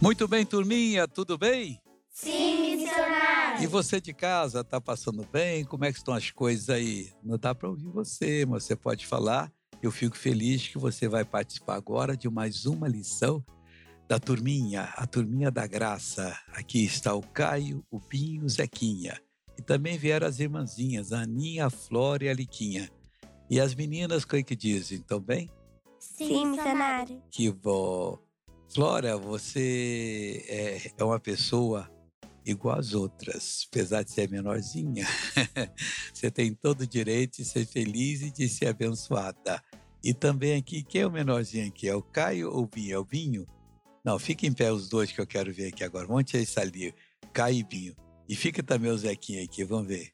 Muito bem, turminha, tudo bem? Sim, missionário. E você de casa, tá passando bem? Como é que estão as coisas aí? Não dá para ouvir você, mas você pode falar. Eu fico feliz que você vai participar agora de mais uma lição da turminha, a turminha da graça. Aqui está o Caio, o Pinho, o Zequinha. E também vieram as irmãzinhas, a Aninha, a Flora e a Liquinha. E as meninas, o que, é que dizem? Estão bem? Sim, missionário. Que bom. Flora, você é, é uma pessoa igual às outras, apesar de ser menorzinha. você tem todo o direito de ser feliz e de ser abençoada. E também aqui, quem é o menorzinho aqui? É o Caio ou o Vinho? É o Vinho? Não, fica em pé os dois que eu quero ver aqui agora. Tirar isso ali, Caio e Vinho. E fica também o Zequinha aqui, vamos ver.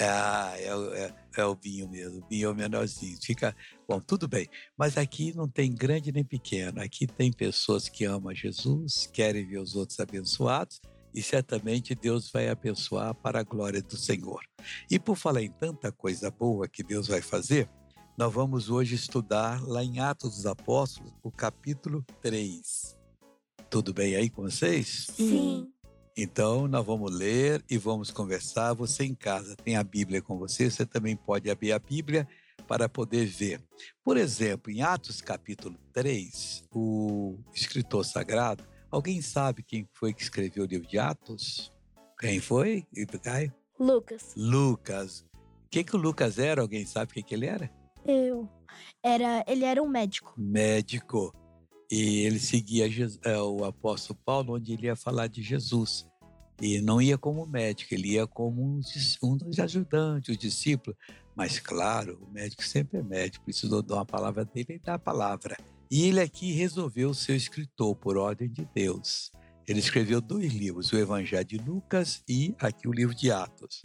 Ah, é, é, é, o vinho mesmo, o vinho é o menorzinho. Fica, bom, tudo bem. Mas aqui não tem grande nem pequeno. Aqui tem pessoas que amam Jesus, querem ver os outros abençoados e certamente Deus vai abençoar para a glória do Senhor. E por falar em tanta coisa boa que Deus vai fazer, nós vamos hoje estudar lá em Atos dos Apóstolos, o capítulo 3. Tudo bem aí com vocês? Sim. Então, nós vamos ler e vamos conversar. Você em casa tem a Bíblia com você, você também pode abrir a Bíblia para poder ver. Por exemplo, em Atos capítulo 3, o escritor sagrado, alguém sabe quem foi que escreveu o livro de Atos? Quem foi? Caio? Lucas. Lucas. O que, que o Lucas era? Alguém sabe o que, que ele era? Eu. Era, ele era um médico. Médico. E ele seguia é, o apóstolo Paulo, onde ele ia falar de Jesus. E não ia como médico, ele ia como um dos ajudantes, o discípulo. Mas, claro, o médico sempre é médico, precisou dar uma palavra dele e dar a palavra. E ele aqui resolveu ser escritor por ordem de Deus. Ele escreveu dois livros, o Evangelho de Lucas e aqui o livro de Atos.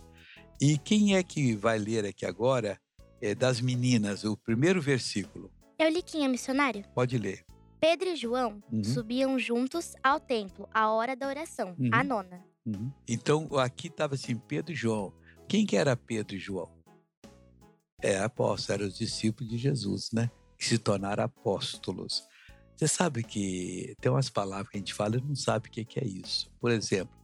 E quem é que vai ler aqui agora? É das meninas, o primeiro versículo. Eu li quem é missionário? Pode ler. Pedro e João uhum. subiam juntos ao templo, à hora da oração, uhum. a nona. Uhum. Então, aqui estava assim, Pedro e João. Quem que era Pedro e João? É, apóstolo, eram os discípulos de Jesus, né? Que se tornaram apóstolos. Você sabe que tem umas palavras que a gente fala e não sabe o que é isso. Por exemplo,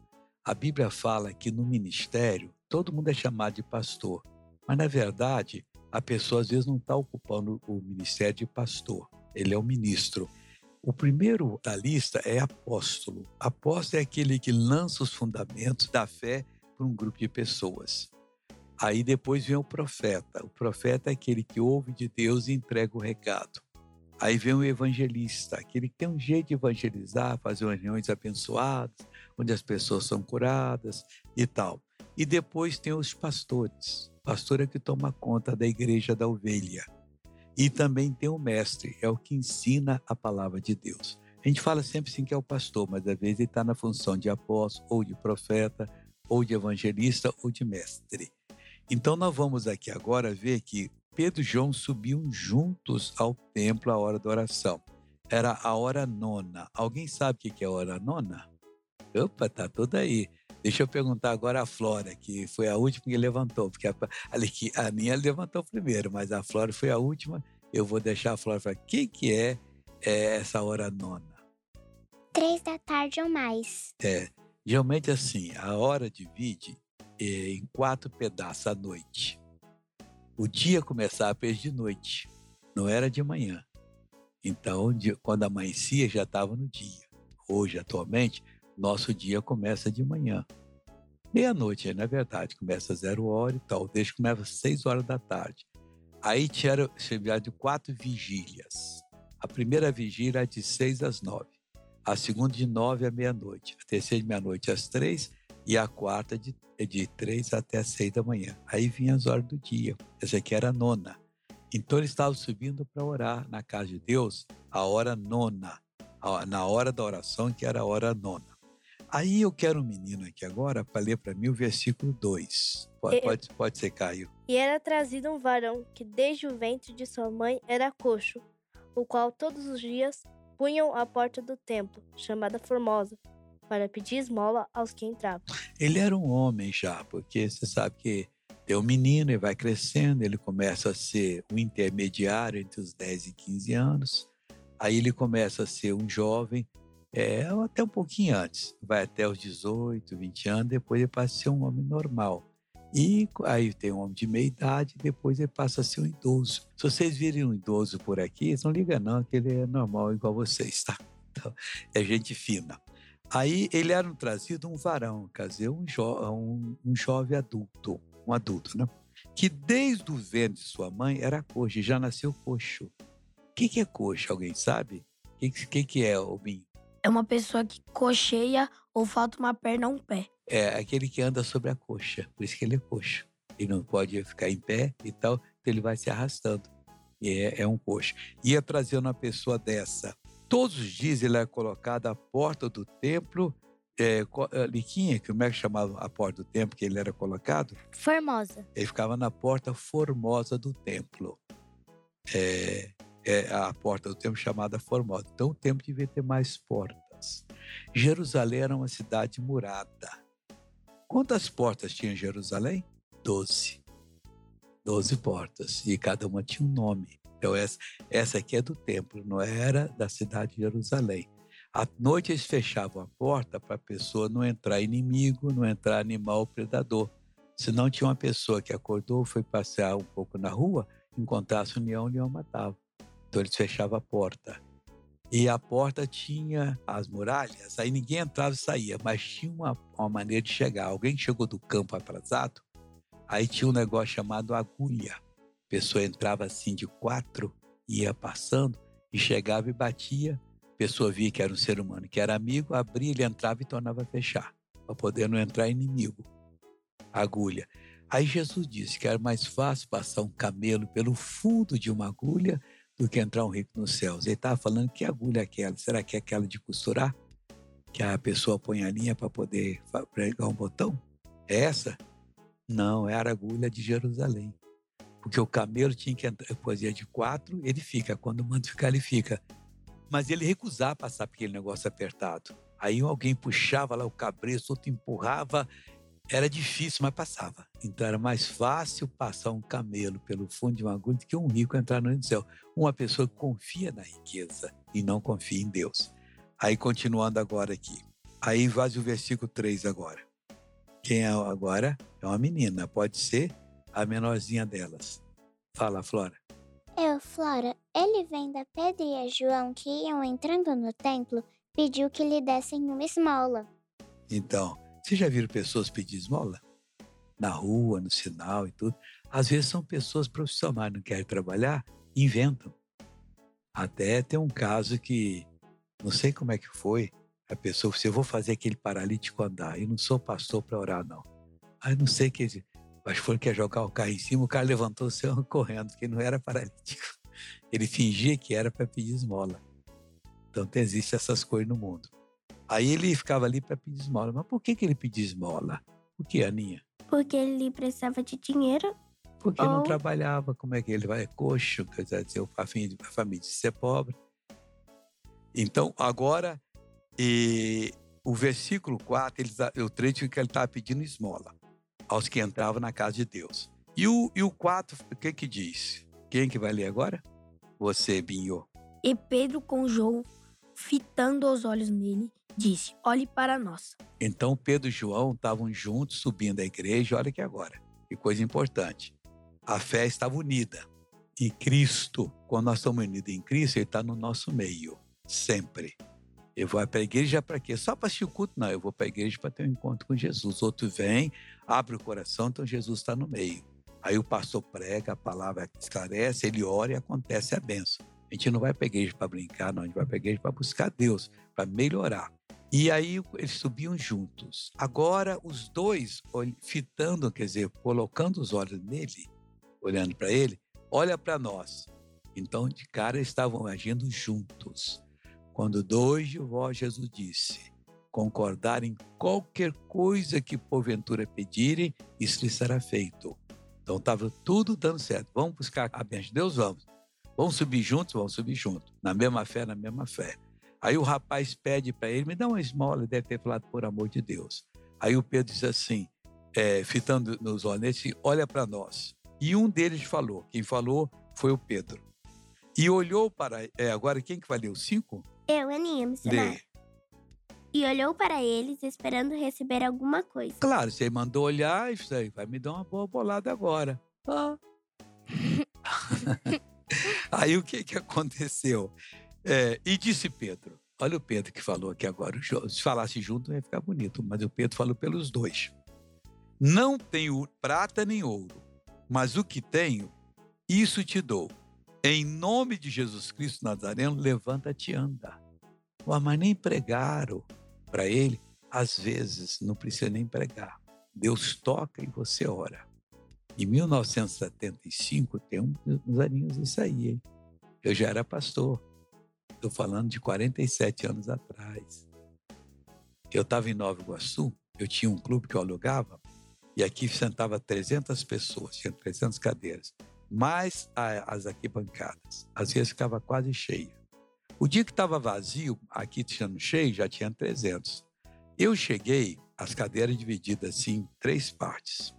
a Bíblia fala que no ministério todo mundo é chamado de pastor, mas na verdade a pessoa às vezes não está ocupando o ministério de pastor, ele é o ministro. O primeiro da lista é apóstolo. Apóstolo é aquele que lança os fundamentos da fé para um grupo de pessoas. Aí depois vem o profeta. O profeta é aquele que ouve de Deus e entrega o recado. Aí vem o evangelista, aquele que tem um jeito de evangelizar, fazer reuniões abençoadas, onde as pessoas são curadas e tal. E depois tem os pastores. O pastor é que toma conta da igreja da ovelha. E também tem o mestre, é o que ensina a palavra de Deus. A gente fala sempre assim que é o pastor, mas às vezes ele está na função de apóstolo, ou de profeta, ou de evangelista, ou de mestre. Então nós vamos aqui agora ver que Pedro e João subiam juntos ao templo à hora da oração. Era a hora nona. Alguém sabe o que é a hora nona? Opa, tá tudo aí. Deixa eu perguntar agora a Flora, que foi a última que levantou, porque a, a, a minha levantou primeiro, mas a Flora foi a última. Eu vou deixar a Flora falar, o que, que é, é essa hora nona? Três da tarde ou mais. É, geralmente assim, a hora divide é, em quatro pedaços à noite. O dia começava a de noite, não era de manhã. Então, quando amanhecia, já estava no dia. Hoje, atualmente, nosso dia começa de manhã. Meia-noite, na verdade, começa zero hora e tal. Desde começa às seis horas da tarde. Aí tinha de quatro vigílias. A primeira vigília é de seis às nove. A segunda de nove à meia-noite. A terceira de meia-noite às três. E a quarta de, de três até às seis da manhã. Aí vinham as horas do dia. Essa aqui era a nona. Então eles estavam subindo para orar na casa de Deus a hora nona. Na hora da oração, que era a hora nona. Aí eu quero um menino aqui agora para ler para mim o versículo 2. Pode, pode, pode ser, Caio. E era trazido um varão que desde o ventre de sua mãe era coxo, o qual todos os dias punham à porta do templo, chamada Formosa, para pedir esmola aos que entravam. Ele era um homem já, porque você sabe que tem um menino, ele vai crescendo, ele começa a ser um intermediário entre os 10 e 15 anos, aí ele começa a ser um jovem, É, até um pouquinho antes. Vai até os 18, 20 anos, depois ele passa a ser um homem normal. E aí tem um homem de meia idade, depois ele passa a ser um idoso. Se vocês virem um idoso por aqui, não liga não, que ele é normal igual vocês, tá? Então, é gente fina. Aí ele era trazido um varão, quer dizer, um, jo um, um jovem adulto, um adulto, né? Que desde o ventre de sua mãe era coxo, já nasceu coxo. O que, que é coxo? Alguém sabe? O que, que, que é? É uma pessoa que cocheia ou falta uma perna ou um pé. É aquele que anda sobre a coxa, por isso que ele é coxo. Ele não pode ficar em pé e tal, então ele vai se arrastando. E é, é um coxo. Ia trazendo uma pessoa dessa. Todos os dias ele é colocado à porta do templo. É, é Liquinha, como é que chamava a porta do templo que ele era colocado? Formosa. Ele ficava na porta formosa do templo. É, é a porta do templo chamada Formosa. Então o templo devia ter mais portas. Jerusalém era uma cidade murada. Quantas portas tinha Jerusalém? Doze. Doze portas. E cada uma tinha um nome. Então, essa, essa aqui é do templo, não era da cidade de Jerusalém. À noite eles fechavam a porta para a pessoa não entrar inimigo, não entrar animal predador. Se não tinha uma pessoa que acordou, foi passear um pouco na rua, encontrasse um leão, o leão matava. Então eles fechavam a porta. E a porta tinha as muralhas, aí ninguém entrava e saía, mas tinha uma, uma maneira de chegar. Alguém chegou do campo atrasado, aí tinha um negócio chamado agulha. A pessoa entrava assim de quatro, ia passando e chegava e batia. A pessoa via que era um ser humano, que era amigo, abria, ele entrava e tornava a fechar, para poder não entrar inimigo. Agulha. Aí Jesus disse que era mais fácil passar um camelo pelo fundo de uma agulha do que entrar um rico nos céus. Ele estava falando que agulha é aquela? Será que é aquela de costurar? Que a pessoa põe a linha para poder pregar um botão? É essa? Não, era a agulha de Jerusalém. Porque o camelo tinha que entrar, poesia de quatro, ele fica. Quando manda ficar, ele fica. Mas ele recusava passar por aquele negócio apertado. Aí alguém puxava lá o cabresto, outro empurrava, era difícil, mas passava. Então era mais fácil passar um camelo pelo fundo de uma agulha do que um rico entrar no reino do céu. Uma pessoa que confia na riqueza e não confia em Deus. Aí continuando agora aqui. Aí vai o versículo 3 agora. Quem é agora? É uma menina, pode ser a menorzinha delas. Fala, Flora. Eu, Flora, ele vendo a Pedro e a João que iam entrando no templo, pediu que lhe dessem uma esmola. Então, vocês já viram pessoas pedir esmola? Na rua, no sinal e tudo. Às vezes são pessoas profissionais, não querem trabalhar, inventam. Até tem um caso que, não sei como é que foi, a pessoa disse, eu vou fazer aquele paralítico andar. Eu não sou pastor para orar, não. Aí não sei que que foi que ia jogar o carro em cima, o cara levantou o seu correndo, porque não era paralítico. Ele fingia que era para pedir esmola. Então, existem essas coisas no mundo. Aí ele ficava ali para pedir esmola. Mas por que, que ele pedia esmola? Por que, Aninha? Porque ele precisava de dinheiro. Porque ou... não trabalhava. Como é que ele vai? É coxo, quer dizer, a família, a família ser pobre. Então, agora, e, o versículo 4, ele, o trecho que ele estava pedindo esmola aos que entravam na casa de Deus. E o, e o 4, o que que diz? Quem que vai ler agora? Você, Binho. E Pedro com João, fitando os olhos nele, disse: Olhe para nós. Então Pedro e João estavam juntos subindo a igreja. Olha que agora, que coisa importante. A fé estava unida. E Cristo, quando nós estamos unidos em Cristo, Ele está no nosso meio, sempre. Eu vou para a igreja para quê? Só para assistir o culto? Não, eu vou para a igreja para ter um encontro com Jesus. Outro vem, abre o coração, então Jesus está no meio. Aí o pastor prega, a palavra esclarece, ele ora e acontece a benção. A gente não vai para a igreja para brincar, não, a gente vai para a igreja para buscar Deus, para melhorar. E aí eles subiam juntos. Agora os dois, fitando, quer dizer, colocando os olhos nele, olhando para ele, olha para nós. Então, de cara, estavam agindo juntos. Quando dois de vós, Jesus disse, concordar em qualquer coisa que porventura pedirem, isso lhe será feito. Então estava tudo dando certo. Vamos buscar a bênção de Deus? Vamos. Vamos subir juntos? Vamos subir juntos. Na mesma fé, na mesma fé. Aí o rapaz pede para ele, me dá uma esmola, deve ter falado por amor de Deus. Aí o Pedro diz assim, é, fitando nos olhos, olha para nós. E um deles falou, quem falou foi o Pedro. E olhou para, é, agora quem que o cinco? Eu, Aninha, missionária. e olhou para eles, esperando receber alguma coisa. Claro, você mandou olhar, isso aí vai me dar uma boa bolada agora. Ah. aí o que, que aconteceu? É, e disse Pedro: Olha o Pedro que falou aqui agora. Se falasse junto, ia ficar bonito, mas o Pedro falou pelos dois. Não tenho prata nem ouro, mas o que tenho, isso te dou. Em nome de Jesus Cristo Nazareno, levanta-te e anda. Mas nem pregaram para ele. Às vezes, não precisa nem pregar. Deus toca e você ora. Em 1975, tem uns aninhos isso aí, hein? Eu já era pastor. Estou falando de 47 anos atrás. Eu estava em Nova Iguaçu, eu tinha um clube que eu alugava, e aqui sentava 300 pessoas, tinha 300 cadeiras, mais as arquibancadas. Às vezes ficava quase cheio. O dia que estava vazio, aqui tinha cheio, já tinha 300. Eu cheguei, as cadeiras divididas assim em três partes.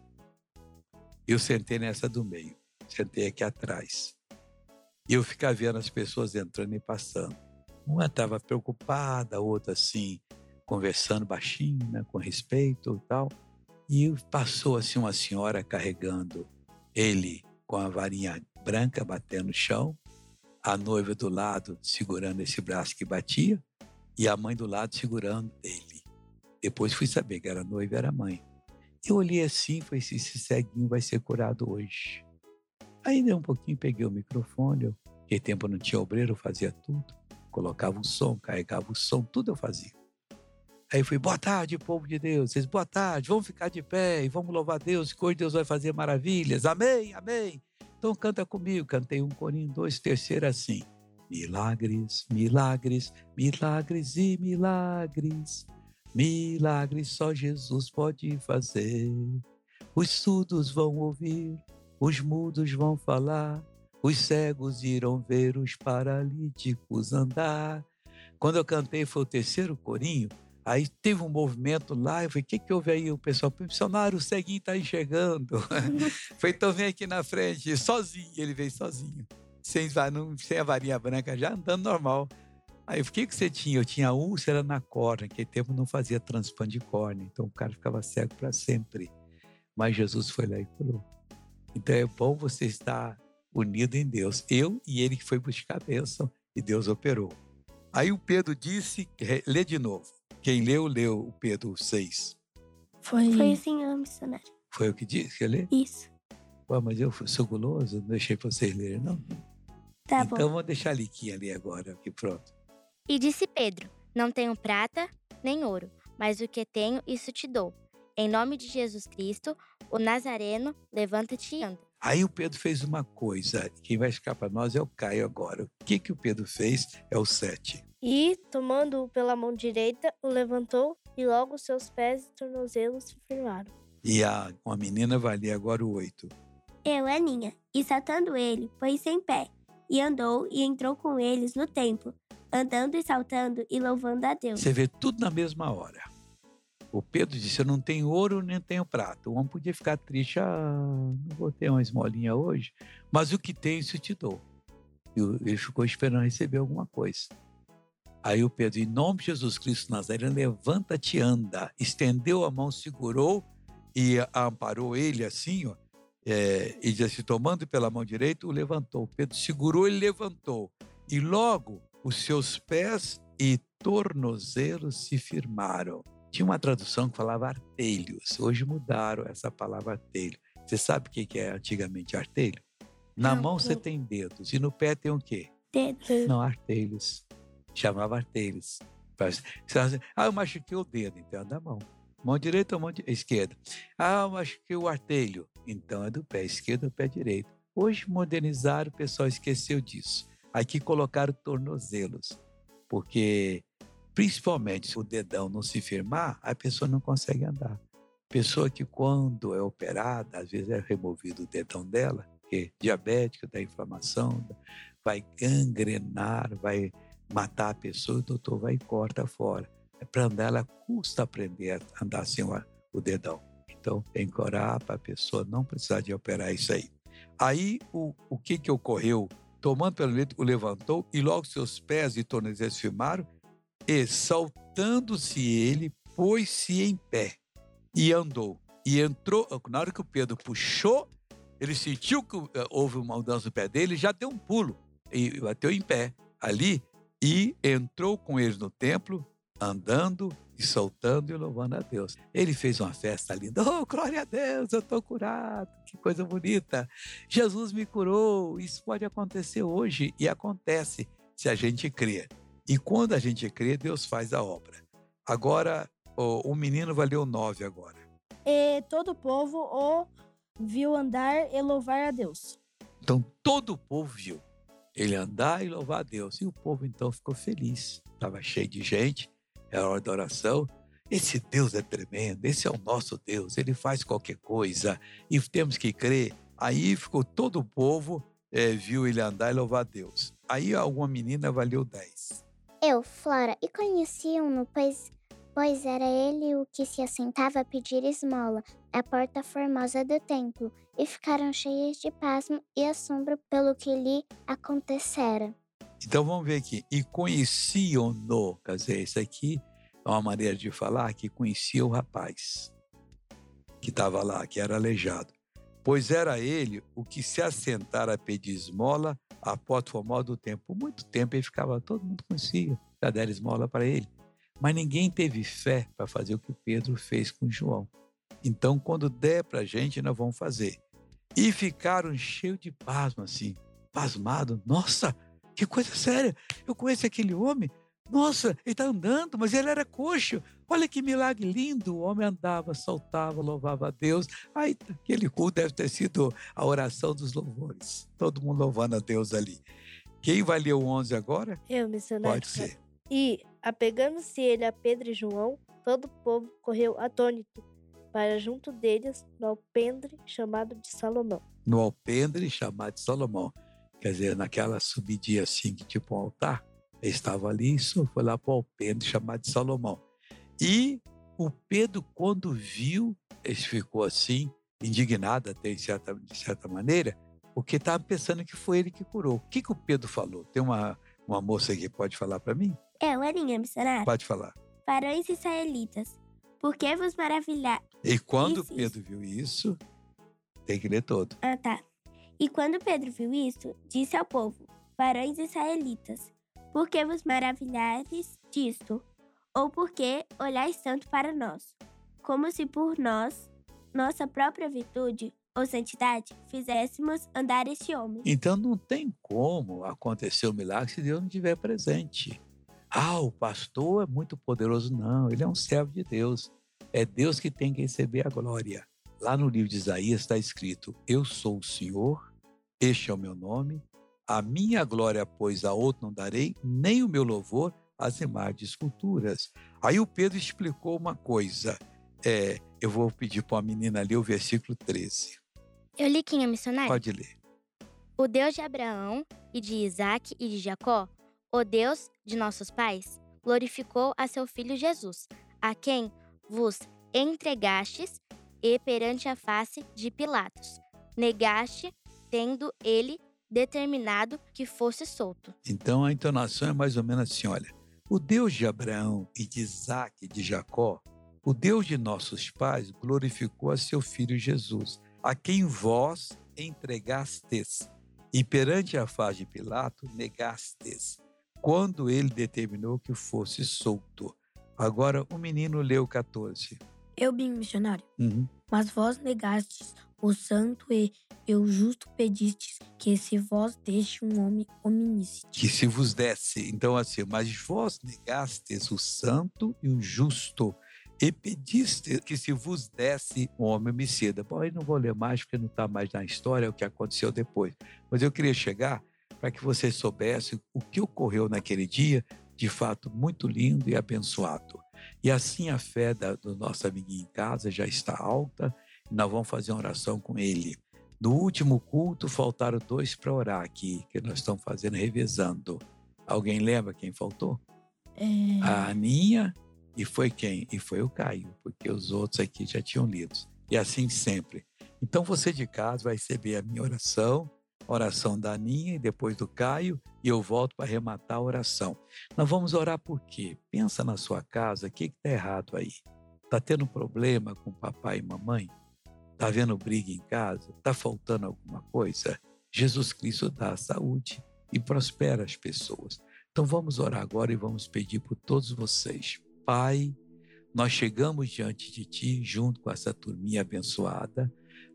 Eu sentei nessa do meio, sentei aqui atrás. E eu ficava vendo as pessoas entrando e passando. Uma estava preocupada, a outra assim, conversando baixinho, né, com respeito e tal. E passou assim uma senhora carregando ele com a varinha branca batendo no chão, a noiva do lado segurando esse braço que batia e a mãe do lado segurando ele. Depois fui saber que era noiva e era mãe. Eu olhei assim e falei assim, esse ceguinho vai ser curado hoje. Dei um pouquinho, peguei o microfone, que tempo não tinha obreiro, eu fazia tudo. Colocava o som, carregava o som, tudo eu fazia. Aí fui, boa tarde, povo de Deus. Vocês, boa tarde, vamos ficar de pé e vamos louvar Deus, que hoje Deus vai fazer maravilhas. Amém, amém. Então canta comigo, cantei um corinho, dois, terceiro assim. Milagres, milagres, milagres e milagres. Milagres só Jesus pode fazer. Os surdos vão ouvir, os mudos vão falar, os cegos irão ver, os paralíticos andar. Quando eu cantei, foi o terceiro corinho, aí teve um movimento lá, eu falei, o que, que houve aí? O pessoal, missionário, o ceguinho está enxergando. foi, então vem aqui na frente, sozinho, ele veio sozinho, sem, sem a varinha branca, já andando normal. Aí, o que, que você tinha? Eu tinha úlcera na córnea, que tempo não fazia transplante de córnea, então o cara ficava cego para sempre. Mas Jesus foi lá e curou. Então é bom você estar unido em Deus. Eu e ele que foi buscar a bênção e Deus operou. Aí o Pedro disse, lê de novo. Quem leu, leu o Pedro 6. Foi, foi assim, missionário. Foi o que disse? Quer ler? Isso. Ué, mas eu sou guloso, não deixei para vocês lerem, não? Tá então, bom. Então vou deixar a Liquinha ali agora, aqui pronto. E disse Pedro: Não tenho prata nem ouro, mas o que tenho, isso te dou. Em nome de Jesus Cristo, o Nazareno, levanta-te e anda. Aí o Pedro fez uma coisa. Quem vai ficar para nós é o Caio agora. O que, que o Pedro fez é o sete. E, tomando-o pela mão direita, o levantou e logo seus pés e tornozelos se firmaram. E a, uma menina valia agora o oito. Eu, Aninha, e saltando ele, pôs-se em pé, e andou e entrou com eles no templo, andando e saltando e louvando a Deus. Você vê tudo na mesma hora. O Pedro disse: Eu não tenho ouro nem tenho prata. O homem podia ficar triste, ah, não vou ter uma esmolinha hoje, mas o que tem, isso te dou. E ele ficou esperando receber alguma coisa. Aí o Pedro, em nome de Jesus Cristo Nazareno, levanta-te, anda. Estendeu a mão, segurou e amparou ele assim, ó. É, e disse, tomando pela mão direita, o levantou. Pedro segurou e levantou. E logo os seus pés e tornozelos se firmaram. Tinha uma tradução que falava artelhos. Hoje mudaram essa palavra artelho. Você sabe o que é antigamente artelho? Na não, mão você tem dedos e no pé tem o quê? Dedos. Não, artelhos. Chamava artelhos. Ah, eu machuquei o dedo, então é da mão. Mão direita ou mão esquerda? Ah, eu machuquei o artelho, então é do pé esquerdo ou pé direito. Hoje modernizaram, o pessoal esqueceu disso. Aqui colocaram tornozelos, porque principalmente se o dedão não se firmar, a pessoa não consegue andar. Pessoa que quando é operada, às vezes é removido o dedão dela, que é diabética, da inflamação, vai gangrenar, vai matar a pessoa, o doutor vai e corta fora. Para andar, ela custa aprender a andar sem o dedão. Então, tem que para a pessoa não precisar de operar isso aí. Aí, o, o que, que ocorreu tomando pelo leito, o levantou, e logo seus pés e tornozelos firmaram, E saltando-se ele, pôs-se em pé e andou. E entrou, na hora que o Pedro puxou, ele sentiu que eh, houve uma mudança no pé dele, já deu um pulo e bateu em pé ali e entrou com eles no templo, andando e soltando e louvando a Deus. Ele fez uma festa linda. Oh, glória a Deus, eu estou curado. Que coisa bonita. Jesus me curou. Isso pode acontecer hoje e acontece se a gente crê. E quando a gente crê, Deus faz a obra. Agora, o, o menino valeu nove agora. E todo o povo o viu andar e louvar a Deus. Então todo o povo viu ele andar e louvar a Deus. E o povo então ficou feliz. Estava cheio de gente, era hora da oração. Esse Deus é tremendo, esse é o nosso Deus, ele faz qualquer coisa e temos que crer. Aí ficou todo o povo, é, viu ele andar e louvar a Deus. Aí alguma menina valeu 10. Eu, Flora, e conheciam-no, pois, pois era ele o que se assentava a pedir esmola à porta formosa do templo, e ficaram cheias de pasmo e assombro pelo que lhe acontecera. Então vamos ver aqui. E conheciam-no, quer dizer, isso aqui é uma maneira de falar que conhecia o rapaz que estava lá, que era aleijado. Pois era ele o que se assentara a pedir esmola à porta formosa do templo. Por muito tempo ele ficava, todo mundo conhecia, já deram esmola para ele. Mas ninguém teve fé para fazer o que Pedro fez com João. Então, quando der para a gente, nós vamos fazer. E ficaram cheios de pasmo, assim, pasmado. Nossa, que coisa séria! Eu conheço aquele homem. Nossa, ele está andando, mas ele era coxo. Olha que milagre lindo! O homem andava, saltava, louvava a Deus. Aí, aquele culto deve ter sido a oração dos louvores. Todo mundo louvando a Deus ali. Quem valeu 11 agora? Eu, missionário. Pode ser. E, apegando-se ele a Pedro e João, todo o povo correu atônito para junto deles no alpendre chamado de Salomão. No alpendre chamado de Salomão. Quer dizer, naquela subidinha assim, que tipo um altar, estava ali, isso foi lá para o alpendre chamado de Salomão. E o Pedro, quando viu, ele ficou assim, indignado até de certa, de certa maneira, porque estava pensando que foi ele que curou. O que, que o Pedro falou? Tem uma, uma moça que pode falar para mim? É, Aninha, missionário. Pode falar. Varões israelitas, por que vos maravilhar? E quando Isso, Pedro viu isso, tem que ler todo. Ah, tá. E quando Pedro viu isso, disse ao povo: Varões israelitas, por que vos maravilhares disto? Ou por que olhais tanto para nós? Como se por nós, nossa própria virtude ou santidade, fizéssemos andar este homem. Então não tem como acontecer o milagre se Deus não estiver presente. Ah, o pastor é muito poderoso. Não, ele é um servo de Deus. É Deus que tem que receber a glória. Lá no livro de Isaías está escrito: Eu sou o Senhor, este é o meu nome. A minha glória, pois, a outro não darei, nem o meu louvor às imagens de esculturas. Aí o Pedro explicou uma coisa. É, eu vou pedir para a menina ler o versículo 13. Eu li quem é missionário? Pode ler. O Deus de Abraão e de Isaac e de Jacó, o Deus de nossos pais, glorificou a seu filho Jesus, a quem vos entregastes e perante a face de Pilatos, negaste, tendo ele determinado que fosse solto. Então a entonação é mais ou menos assim: olha, o Deus de Abraão e de Isaac e de Jacó, o Deus de nossos pais, glorificou a seu filho Jesus, a quem vós entregastes, e perante a face de Pilato negastes, quando ele determinou que fosse solto. Agora o menino leu 14. Eu bem missionário, Uhum. mas vós negastes o santo e, e o justo pedistes que se vós deixe um homem hominicide. que se vos desse. Então, assim, mas vós negastes o santo e o justo, e pediste que se vos desse um homem homicida. Bom, aí não vou ler mais, porque não está mais na história, é o que aconteceu depois. Mas eu queria chegar para que vocês soubessem o que ocorreu naquele dia, de fato, muito lindo e abençoado. E assim a fé da, do nosso amiguinho em casa já está alta, e nós vamos fazer uma oração com ele. No último culto, faltaram dois para orar aqui, que nós estamos fazendo, revezando. Alguém lembra quem faltou? É, A Aninha e foi quem? E foi o Caio, porque os outros aqui já tinham lido. E assim sempre. Então você de casa vai receber a minha oração oração da Aninha e depois do Caio, e eu volto para arrematar a oração. Nós vamos orar por quê? Pensa na sua casa, o que está errado aí? Está tendo problema com papai e mamãe? Está vendo briga em casa? Está faltando alguma coisa? Jesus Cristo dá saúde e prospera as pessoas. Então vamos orar agora e vamos pedir por todos vocês. Pai, nós chegamos diante de Ti, junto com essa turminha abençoada,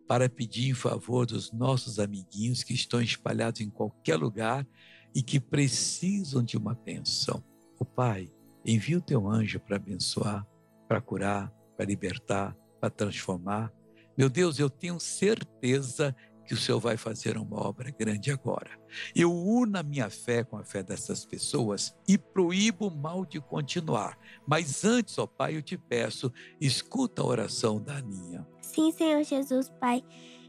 para pedir em favor dos nossos amiguinhos que estão espalhados em qualquer lugar e que precisam de uma bênção. O Pai, envia o teu anjo para abençoar, para curar, para libertar, para transformar. Meu Deus, eu tenho certeza que o Senhor vai fazer uma obra grande agora. Eu uno a minha fé com a fé dessas pessoas e proíbo o mal de continuar. Mas antes, ó Pai, eu te peço, escuta a oração da Aninha. Sim, Senhor Jesus, Pai.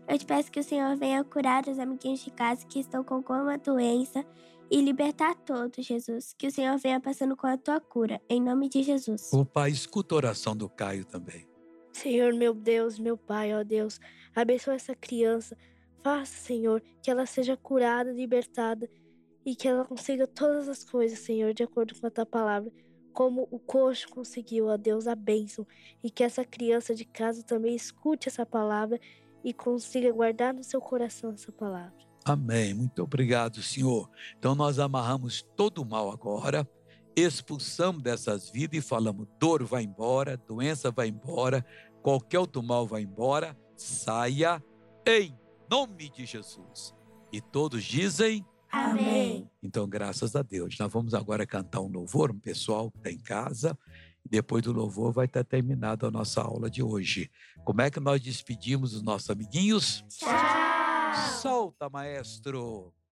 Eu te peço que o Senhor venha curar os amiguinhos de casa que estão com alguma doença e libertar todos, Jesus. Que o Senhor venha passando com a tua cura, em nome de Jesus. O Pai, escuta a oração do Caio também. Senhor, meu Deus, meu Pai, ó Deus, abençoa essa criança. Faça, Senhor, que ela seja curada, libertada e que ela consiga todas as coisas, Senhor, de acordo com a tua palavra. Como o coxo conseguiu, ó Deus, a bênção. E que essa criança de casa também escute essa palavra e consiga guardar no seu coração essa palavra. Amém. Muito obrigado, Senhor. Então nós amarramos todo o mal agora, expulsamos dessas vidas e falamos: dor vai embora, doença vai embora, qualquer outro mal vai embora, saia em nome de Jesus. E todos dizem Amém. Então, graças a Deus. Nós vamos agora cantar um louvor, um pessoal que está em casa. Depois do louvor vai estar terminada a nossa aula de hoje. Como é que nós despedimos os nossos amiguinhos? Tchau. Solta, maestro!